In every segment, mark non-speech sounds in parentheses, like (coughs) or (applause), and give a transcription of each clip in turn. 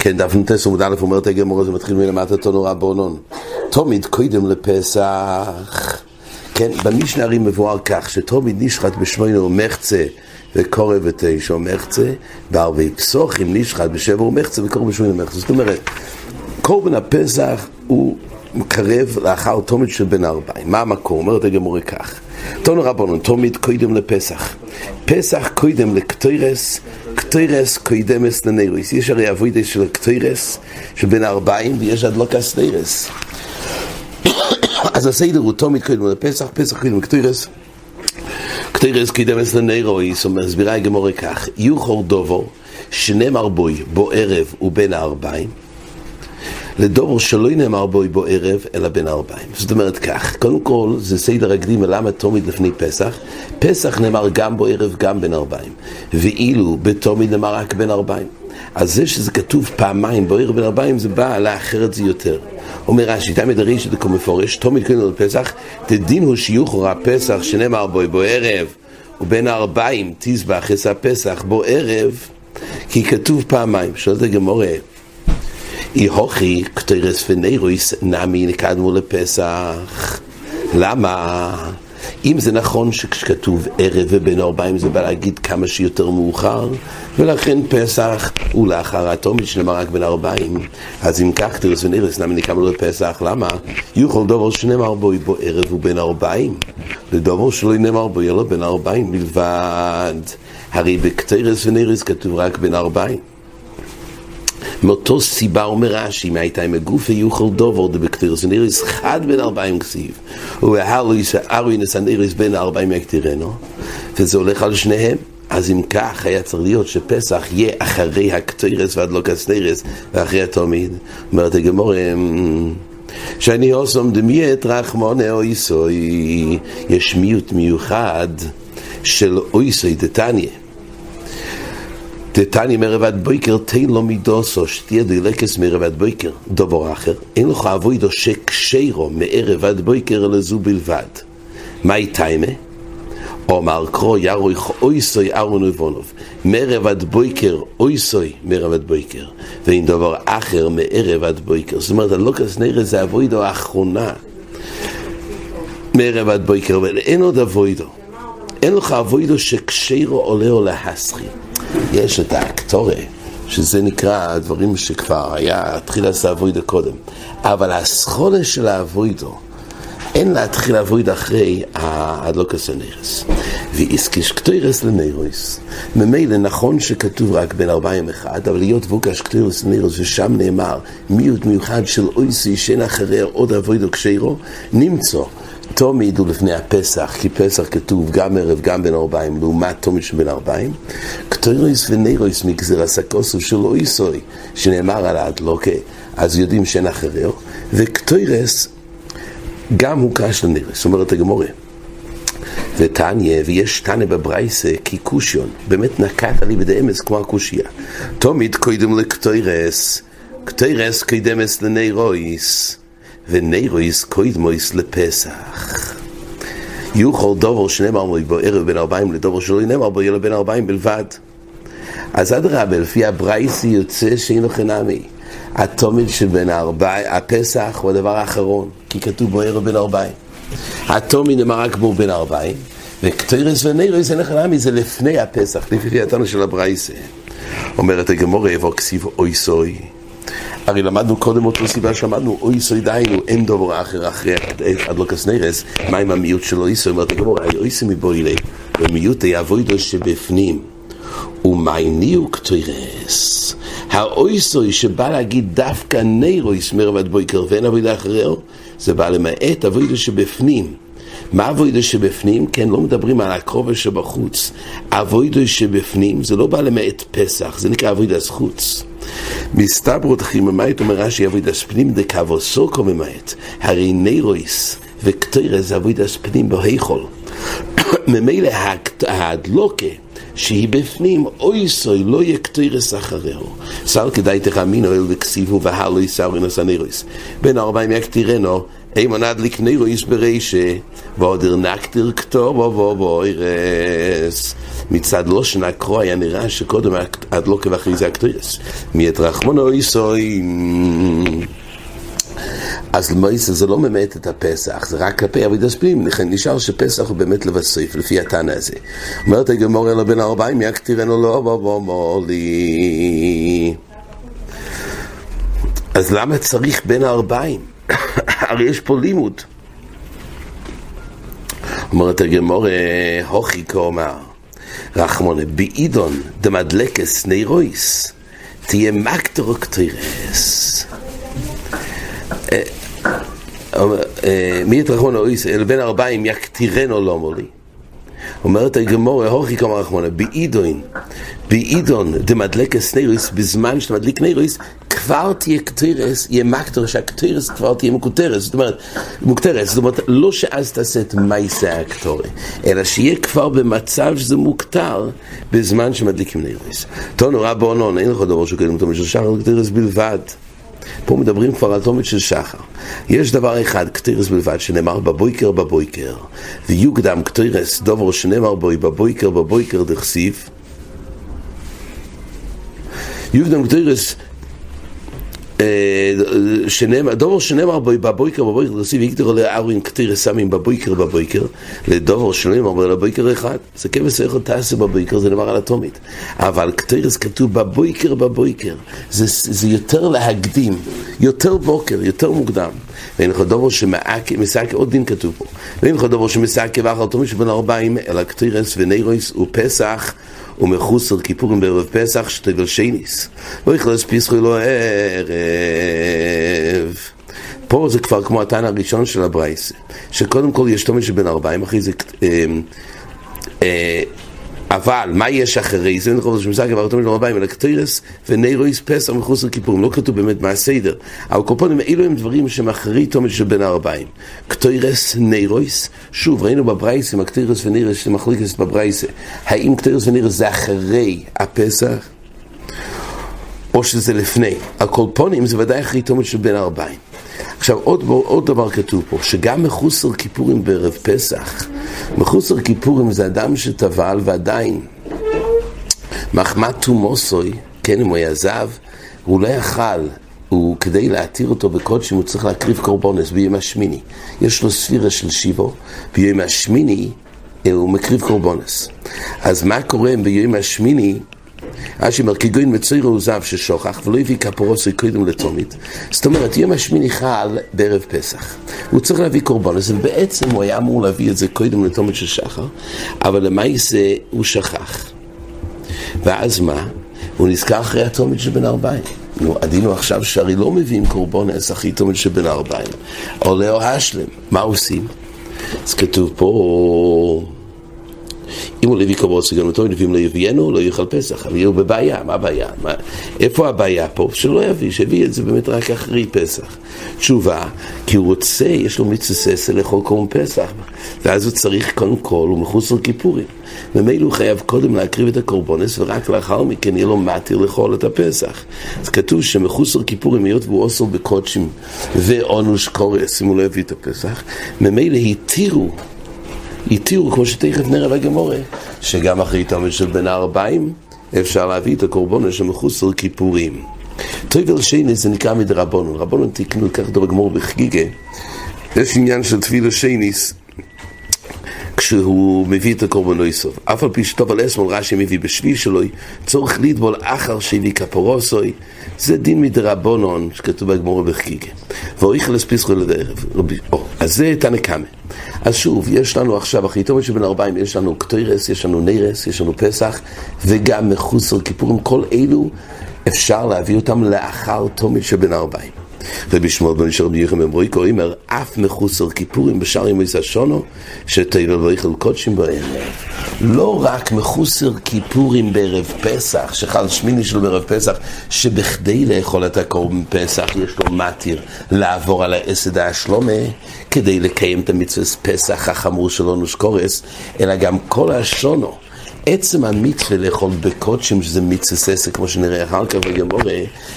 כן, דף נטס עמוד א' אומרת הגמור זה מתחיל מלמטה תונו רבונון. תמיד קודם לפסח. כן, במשנה הרי מבואר כך שתמיד נשחט בשמונה ומחצה וקורא ותשע ומחצה, בערבי פסוחים נשחט בשבע ומחצה וקורא בשמונה ומחצה. זאת אומרת, קורבן הפסח הוא מקרב לאחר תומית של בן ארבעים. מה המקור? אומרת הגמורה כך. תונו רבונון, תומית קודם לפסח. פסח קודם לקטורת קטורת קודמת לנרות. יש הרי עבודה של קטורת של בין הערביים ויש הדלקת נרות. אז הסדר הוא תמיד קודם לפסח, פסח קודם לקטוירס. קטוירס קוידמס לנירוס, מסבירה הגמרא כך, יאוחר דבר, שנאמר בו, בו ערב ובין הערביים. לדבר שלא נאמר בו בו ערב, אלא בין הערביים. זאת אומרת כך, קודם כל זה סדר הקדים למה תמיד לפני פסח. פסח נאמר גם בו ערב, גם בין ארבעים. ואילו בתומית נאמר רק בין ארבעים. אז זה שזה כתוב פעמיים בו ערב בין ארבעים, זה בא לאחר את זה יותר. אומר רש"י, תמי דרישת דקו מפורש, תומית קודם לפסח, תדין הוא שיוכר הפסח שנאמר בו בו ערב, ובין הארבעים תזבח את הפסח בו ערב, כי כתוב פעמיים. שואלת הגמורה, אי הוכי כתרס ונרויס נמי נקדמו לפסח. למה? אם זה נכון שכשכתוב ערב ובין ארבעים זה בא להגיד כמה שיותר מאוחר ולכן פסח הוא לאחר התומית שנאמר רק בין ארבעים אז אם כך תרס ונרויס נמי נקדמו לפסח למה? יוכל דובר שנאמר בו בו ערב ובין ארבעים לדובר שלא נאמר בו ילא בין ארבעים בלבד הרי בכתרס ונרויס כתוב רק בין ארבעים מאותו סיבה אומר רש"י, מהייתה עם הגוף יוכל דובר דבקטירס ונריס חד בין ארבעים כסיב. ובהעלות אהרן את הנרות בין הערביים יקטירנה וזה הולך על שניהם. אז אם כך היה צריך להיות שפסח יהיה אחרי הקטורת והדלקת נרות ואחרי התמיד. אומרת הגמרא שאני התם דמיעט רחמנא אותו. יש מיעוט מיוחד של אותו דתניא דתניא מערב עד בוקר תן לה מידתה שתהיה דולקת מערב עד בוקר. דבר אחר אין לך עבודה שכשרה מערב עד בוקר אלא זו בלבד. מהי טיימה? אומר קרו ירוי אויסוי ארון ובונוב. מערב עד בויקר אויסוי מערב עד בויקר. ואין דבר אחר מערב בויקר. זאת אומרת הלוקס נראה זה אבוידו האחרונה. מערב בויקר אבל אין עוד אבוידו אין לך אבוידו שקשרו עולה או להסחי יש את האקטורי, שזה נקרא הדברים שכבר היה, התחיל לעשות אבוידו קודם. אבל הסחולה של האבוידו, אין להתחיל אבוידו אחרי הדלוקס הנרס. ואיסקיש קטוירס לנרויס. ממילא נכון שכתוב רק בין ארבעים אחד, אבל להיות ווקש קטוירס לנרויס, ושם נאמר מיעוט מיוחד של אויסי שאין אחריה עוד אבוידו קשיירו, נמצא. תומיד הוא לפני הפסח, כי פסח כתוב גם ערב, גם בין ארבעים, לעומת תומיד שבין ארבעים. קטוירויס ונרויס מגזירס הכוסו של אויסוי, שנאמר על האדלוקה, אז יודעים שאין אחריו. וקטוירס גם הוא קש זאת אומרת הגמורה. ותניה, ויש תניה בברייסה, כי קושיון, באמת נקט עלי בדאמס כמו הקושייה. תומיד קודם לקטוירס, קטוירס קוידמס לנרויס. ונרויס קוידמויס לפסח. יוכל דובר שנאמר מוי בו ערב בין ארבעים לדובר שלא נאמר בו ילד בין ארבעים בלבד. אז אדרבה, לפי הברייסי יוצא שאין לו חינמי. התומד שבין הארבעים, הפסח הוא הדבר האחרון, כי כתוב בו ערב בין ארבעים. התומד נאמר רק בו בין ארבעים, וקטוירס ונרויס אין חינמי זה לפני הפסח, לפי התנו של הברייסי. אומרת הגמורה יבוא כסיב אוי סוי. הרי למדנו קודם אותו סיבה שאמרנו, אוי סוי דיינו, אין דובר אחר אחרי הדלוקס נרס, מה עם המיעוט של אוי סוי? אומרת הגמור, אוי סוי מבוילי, ומיעוט היאבוידו שבפנים. ומייניו קטוירס. האוי סוי שבא להגיד דווקא נירויס מרבד בויקר ואין אבוידה אחריו, זה בא למעט אבוידו שבפנים. מה אבוידו שבפנים? כן, לא מדברים על הקרובה שבחוץ. אבוידו שבפנים זה לא בא למעט פסח, זה נקרא אבוידס חוץ. מסתברות חיממית אומר רש"י אבוידס פנים דקאבו סוקו ממעט הרי נירויס וקטוירס אבוידס פנים בהיכול (coughs) ממילא ההדלוקה שהיא בפנים, אוי סוי, לא יהיה קטוירס אחריהו. סל כדאי תחמינו אל וכסיבו והלו יסאו אינוס הנירויס. בין ארבעים יקטירנו, אימון הדליק נירויס ברישה, ועוד ארנקטיר כתוב ובו בוירס. מצד לא שנה קרוא היה נראה שקודם עד לא כבחרי זה הקטוירס. מאת רחמונו איסוי אז למעשה זה לא באמת את הפסח, זה רק כלפי אבידס פנים, לכן נשאר שפסח הוא באמת לבסוף, לפי התנא הזה. אומרת הגמור אלא בן ארבעים, יקטירנו לא בבוא לי. אז למה צריך בין הארבעים? (coughs) הרי יש פה לימוד. אומרת הגמור, הוכי כאומר, רחמונה, בעידון דמדלקס נירויס, תהיה מקטרו קטירס. מי יתרחון אויס, אל בן ארבעים יקטירנו לא מולי. אומרת הגמורה, הוכי כמה רחמונה, באידון, באידון דמדלקס נירויס, בזמן שאתה מדליק נירויס, כבר תהיה קטירס, יהיה מקטר שהקטירס כבר תהיה מקוטרס, זאת אומרת, מוקטרס, זאת אומרת, לא שאז תעשה את מייסה הקטורי, אלא שיהיה כבר במצב שזה מוקטר בזמן שמדליקים נירויס. תונו רבונון, אין לך דבר שקודם תומד של שחר קטירס בלבד. פה מדברים כבר על תומד של שחר. יש דבר אחד, קטירס בלבד, שנאמר בבויקר בבויקר, ויוקדם קטירס דובר שנאמר בוי בבויקר בבויקר דכסיף. יוקדם קטירס שנאמר, דובר שנאמר בבויקר בבויקר, תוסיף יקטר לארווין קטיר סמים בבויקר בבויקר, לדובר שנאמר בבויקר אחד, זה כבש איך תעשה בבויקר, זה נאמר על אטומית, אבל קטירס כתוב בבויקר בבויקר, זה, יותר להקדים, יותר בוקר, יותר מוקדם. ואין לך דובר שמסעק, עוד דין כתוב פה, ואין לך דובר שמסעק ואחר תומי שבין ארבעים, אלא קטירס ונירויס ופסח ומחוסר כיפורים בערב פסח שתגל שייניס. לא יכלס פיסחו לו ערב. פה זה כבר כמו הטען הראשון של הברייס, שקודם כל יש תומש שבין ארבעים, אחרי זה... אה, אה, אבל מה יש אחרי זה? נכון, זה שמסך כבר תמיד ארבעים, אלא קטירס ונירויס פסח מחוץ לכיפורים. לא כתוב באמת מה הסדר. אבל קופונים, אלו הם דברים שהם אחרי תומד של בין הארבעים. קטירס, נירויס, שוב, ראינו בברייסים, הקטירס ונירויס שמחליקס בברייסה. האם קטירס ונירויס זה אחרי הפסח? או שזה לפני. הקולפונים זה ודאי אחרי תומד של בין הארבעים. עכשיו, עוד, עוד דבר כתוב פה, שגם מחוסר כיפורים בערב פסח, מחוסר כיפורים זה אדם שטבל ועדיין מחמת תומוסוי, כן, אם הוא היה זב, הוא לא יכל, הוא, כדי להתיר אותו בקודשים, הוא צריך להקריב קורבונס ביום השמיני. יש לו ספירה של שיבו, ביום השמיני הוא מקריב קורבונס. אז מה קורה אם ביום השמיני אשי אומר, כגוין מצוירו זב ששוכח, ולא הביא כפורוסי קודם לתומית. זאת אומרת, יום השמיני חל בערב פסח. הוא צריך להביא קורבן, אז בעצם הוא היה אמור להביא את זה קודם לתומית של שחר, אבל למעשה הוא שכח. ואז מה? הוא נזכר אחרי התומית של בן ארבעים. נו, עדינו עכשיו שהרי לא מביאים קורבונס אחרי תומית של בן ארבעים. עולה או השלם. מה עושים? אז כתוב פה... אם הוא לביא קרבות סגנותו, אם לא יביאנו, לא יאכל פסח. אבל הוא בבעיה, מה הבעיה? מה, איפה הבעיה פה? שלא יביא, שיביא את זה באמת רק אחרי פסח. תשובה, כי הוא רוצה, יש לו מצווה לאכול קורם פסח. ואז הוא צריך קודם כל, הוא מחוץ לכיפורים. ממילא הוא חייב קודם להקריב את הקורבונס, ורק לאחר מכן יהיה לו מתיר לאכול את הפסח. אז כתוב שמחוץ לכיפורים, היות והוא אוסר בקודשים ואונוש קורס, אם הוא לא יביא את הפסח, ממילא התירו התירו, כמו שתכף נראה בגמורה, שגם אחרי תלמיד של בן הארבעים אפשר להביא את הקורבנות שמחוסר כיפורים. טויבל שני זה נקרא מדרבנון, רבנון תקנו, כך דבר גמור בחגיגה, יש עניין של תפילה שניס כשהוא מביא את הקורבנו איסוף. אף על פי שטוב על אסמול רש"י מביא בשביל שלו, צורך לטבול אחר שהביא כפורוסוי, זה דין מדרבנון שכתוב בגמור בחגיגה. ואויכל אספיסחו לדרך. אז זה תנא קמא. אז שוב, יש לנו עכשיו, אחרי תומת שבין ארבעים, יש לנו קטוירס, יש לנו נירס, יש לנו פסח, וגם מחוסר כיפורים, כל אלו אפשר להביא אותם לאחר תומת שבין ארבעים. רבי שמואל בן ישר ביחם אמריקו אומר, אף מחוסר כיפורים בשאר ימי שונו, שתיבל ויכל קודשים בערב. לא רק מחוסר כיפורים בערב פסח, שחל שמיני שלו בערב פסח, שבכדי לאכול את הקורבן פסח יש לו מתיר לעבור על האסד השלומה, כדי לקיים את המצווה פסח החמור שלו נושקורס, אלא גם כל השונו. עצם המצווה לאכול בקודשים, שזה מצווה ססה, כמו שנראה אחר כך בגמורה,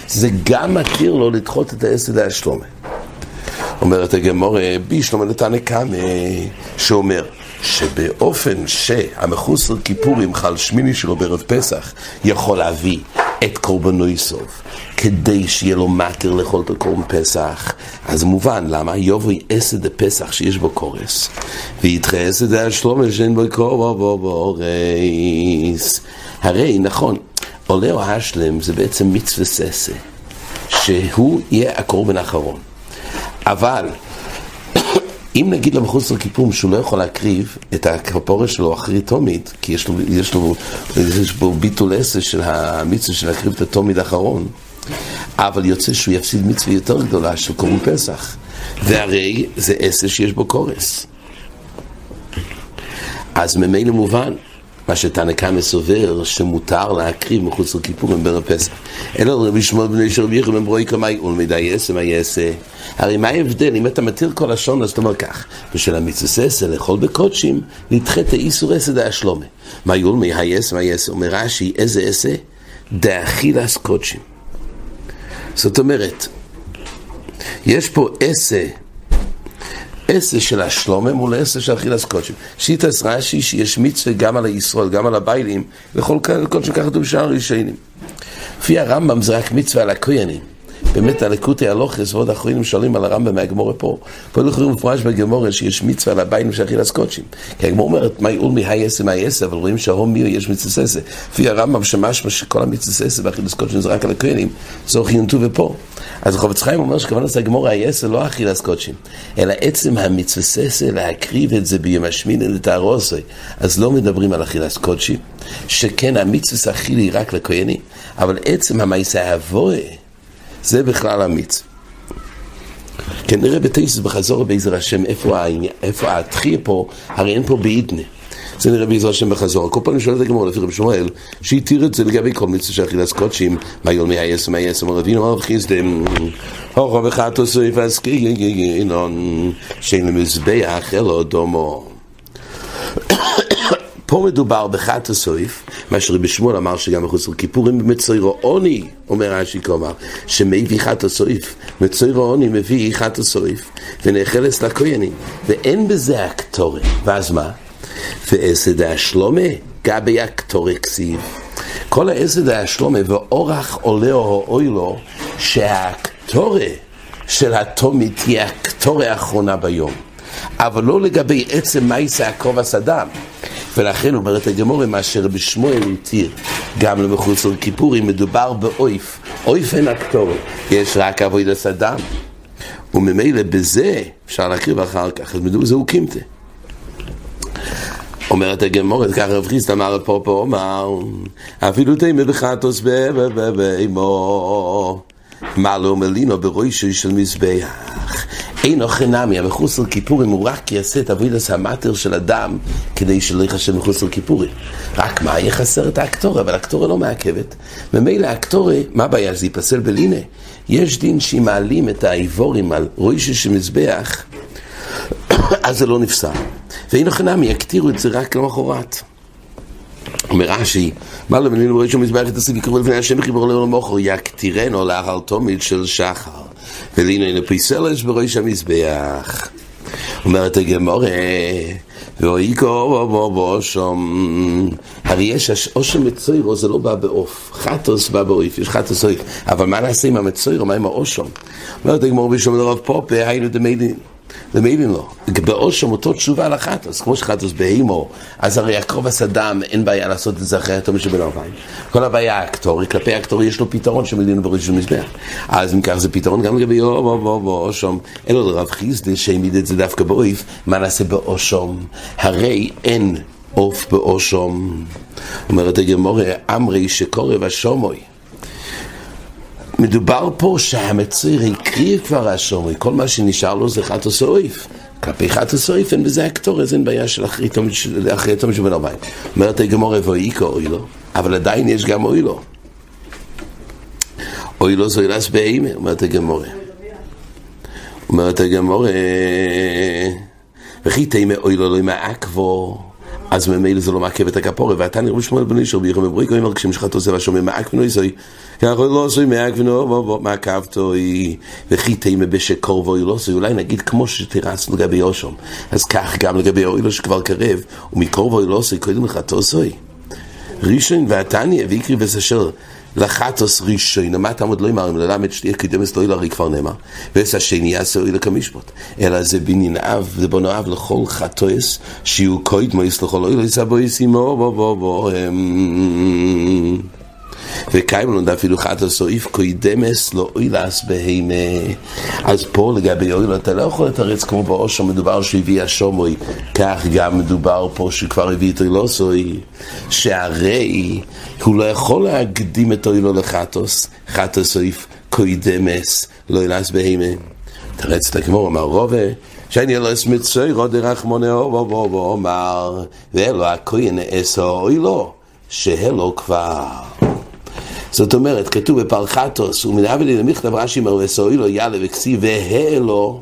זה גם מתיר לו לדחות את האסד השלומה. אומרת הגמורה, בי שלמה נתנא קמא, שאומר, שבאופן שהמחוסר כיפורים חל שמיני שלו בערב פסח יכול להביא את קורבנו יסוף כדי שיהיה לו מתר לאכול את הקורבן פסח. אז מובן למה? יובוי אסד הפסח שיש בו קורס ויתחה אסד השלומה שאין בו קורס הרי נכון עולה או השלם זה בעצם מצווה ססה שהוא יהיה הקורבן האחרון. אבל אם נגיד לו מחוץ לכיפורים שהוא לא יכול להקריב את הכפורה שלו אחרי תומית, כי יש לו, יש לו, יש בו ביטול עשר של המצווה של להקריב את התומית האחרון, אבל יוצא שהוא יפסיד מצווה יותר גדולה של קוראים פסח, והרי זה עשר שיש בו קורס. אז ממילא מובן מה שתנא קמא סובר, שמותר להקריב מחוץ לכיפורים בין הפסח. אלא רבי שמואל בני שרבי יחם הם ברואי כמאי ולמידי יעשה מה יעשה. הרי מה ההבדל? אם אתה מתיר כל לשון, אז אתה אומר כך, בשל המצווה עשה לאכול בקודשים, נדחה את האיסור עשה דה השלומה. מה יולמי היעשה מה יעשה? אומר רש"י, איזה עשה? דאכילס קודשים. זאת אומרת, יש פה עשה עשר של השלומה מול עשר של אכילס קודשים. שיטס רש"י שיש מצווה גם על הישראל, גם על הביילים, וכל קודשים ככה בשער הראשונים. לפי הרמב"ם זה רק מצווה על הכוינים. באמת הלקוטי הלוכס ועוד אחרונים שואלים על הרמב"ם מהגמורה פה. פה יכולים מפורש בגמורה שיש מצווה על הביילים של אכילס קודשים. כי הגמורה אומרת, מה יעול מהי עשר מהי עשר, אבל רואים שההום מי יש מצווה ססה. לפי הרמב"ם שמשמע שכל המצווה ססה באכילס קודשים זה רק על הכוינים, זו חיונתו ופה. אז חובץ חיים אומר שכוונת הגמורה היסר לא אכילס קודשים, אלא עצם המצווה ססה להקריב את זה ביום השמיני לתארוסי. אז לא מדברים על אכילס קודשים, שכן המצווה אכילי רק לכהנים, אבל עצם המעשה האבוה זה בכלל המצווה. כן, נראה בתייסס בחזור בעזר השם איפה, איפה התחייה פה, הרי אין פה בעידנה. זה נראה בעזר השם בחזור. כל פעם שואל את הגמור לפי רבי שמואל, שהתיר את זה לגבי כל מצווה של אכילת קודשים, מה יולמי היסם היסם, אומר רבינו אמר חיסדם, הורו וחתו סויף אסקינון, שאין למזבח אלו דומו. פה מדובר בחת הסויף, מה שרבי שמואל אמר שגם מחוץ לכיפורים במצוירו עוני, אומר רש"י כלומר, שמביא חת הסויף, מצוירו עוני מביא חת הסויף, ונאכלס לכהנים, ואין בזה הקטורת, ואז מה? ואסד השלומה, גבי הקטורי כסיב. כל האסד השלומה ואורח עולה או אוי לו, שהקטורי של התומית תהיה הקטורי האחרונה ביום. אבל לא לגבי עצם מייסה הקרוב הסדם. ולכן אומרת הגמורה, מה שרבי שמואל התיר גם למחוץ לכיפורים, מדובר באויף. אויף אין הקטורי, יש רק אבוידס אדם. וממילא בזה אפשר להקריב אחר כך, אז מדובר זהו קימתה. אומרת הגמורת, ככה רב חיסט אמר פה אמר, אפילו תימא בחטוס באמו, מה לא מלינו בראשו של מזבח. אין אוכל נמי, המחוסר כיפורים הוא רק יעשה את אבידס המטר של אדם כדי שלא יחשב מחוסר כיפורים. רק מה, יהיה חסר את האקטורה, אבל האקטורה לא מעכבת. ממילא האקטורה, מה הבעיה? זה ייפסל בלינה. יש דין שאם מעלים את האיבורים על ראשו של מזבח, (coughs) אז זה לא נפסל. ואין חינם, יקטירו את זה רק למחרת. אומר רש"י, מה לא מנינו בראשון מזבח את הסיב יקראו לפני השם חיבור לעולם מוכר, יקטירנו לאחר תומיד של שחר, ולינו אין הפיסלש בראש המזבח. אומרת הגמורה, ואויקו בו בו שם, הרי יש אושם מצוירו, זה לא בא בעוף, חטוס בא בעוף, יש חטוס עוף, אבל מה נעשה עם המצוירו, מה עם האושם? אומרת הגמורה בשום לרב פופה, היינו דמיידין. ומעידים לו, באושם אותו תשובה על החטוס, כמו שחטוס בהימו, אז הרי הקרוב הסדם, אין בעיה לעשות את זה אחרי התום שבין ארבעים. כל הבעיה האקטורי, כלפי האקטורי יש לו פתרון שמדינו בראש של מזבח. אז אם כך זה פתרון גם לגבי אושם, אין לו לרב חיסדה שהעמיד את זה דווקא באויף, מה נעשה באושם? הרי אין עוף באושם. אומרת הגמורה, אמרי שקורב השומוי. מדובר פה שהמציר הקריב כבר השומרי, כל מה שנשאר לו זה חטא סויף. כלפי חטא סויף אין בזה הקטור, אז אין בעיה של אחרי תום של בן ארבעים. אומרת הגמור ואיקו אוי לו, אבל עדיין יש גם אוי לו. אוי לו זו אילס בהימה, אומרת הגמור. אומרת הגמור, וכי תימה אוי לו לא עם העכבו, אז ממילא זה לא מעכב את הכפורת, ואתה נראה שמואל בן אישור ביחד מבריקו, אומר כשמשחת עושה והשומע מעק בנו יסוי, ככה לא עשוי מעק בנו, מעקבתו, וכי תימה בשקור ואוי לא עשוי, אולי נגיד כמו שתרצנו לגבי אושום, אז כך גם לגבי אוי לא שכבר קרב, ומקור ואוי לא עשוי, קודם לך תעשוי. ראשון והתניא, ויקרי וסשר, לחטוס מה אתה עוד לא אמר, אם ללמד שתהיה קדמס לא ילרי כבר נאמר, ואיזה השני יעשה אוי לכמשפט, אלא זה בנין אב, זה בנו אב לכל חטוס, שיהיו קוידמויס לכל אוי יסבו יסימו בו בו בו וקיימו לנו אפילו חטא סעיף קוידמס לא אוילס בהימה אז פה לגבי אוילה אתה לא יכול לתרץ כמו באושר מדובר שהביא השומוי. כך גם מדובר פה שכבר הביא את אילוסוי שהרי הוא לא יכול להקדים את אוילו לחטוס. חטא סעיף קוידמס לא אוילס בהימה תרץ את הכמור אמר רובה שאני לא אסמית סוירו דרחמונה ואומר ואלו הכהן אסו אוילו שהלו כבר זאת אומרת, כתוב בפרחטוס, ומנהב לי למכתב רש"י מרווס אוי לו יאללה וכסיב והלו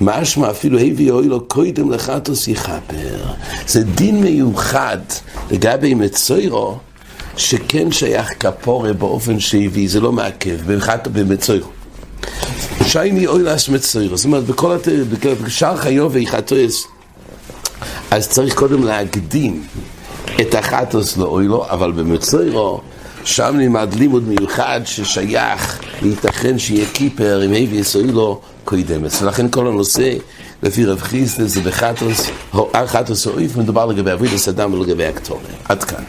משמע אפילו הביא אוי לו קודם לחטוס יכפר. זה דין מיוחד לגבי מצוירו שכן שייך כפורה באופן שהביא, זה לא מעכב, במצוירו. שייני אוי לאס מצוירו, זאת אומרת, בכל התר, בשאר חיוב ויחטוס, אז צריך קודם להקדים את החטוס לאוי לו, אבל במצוירו שם נלמד לימוד מיוחד ששייך, וייתכן שיהיה קיפר עם אבי יסוילו קוידמס. ולכן כל הנושא, לפי רב חיסטה, זה בחטוס, חטוס אויף, מדובר לגבי אבידס אדם ולגבי הקטורת. עד כאן.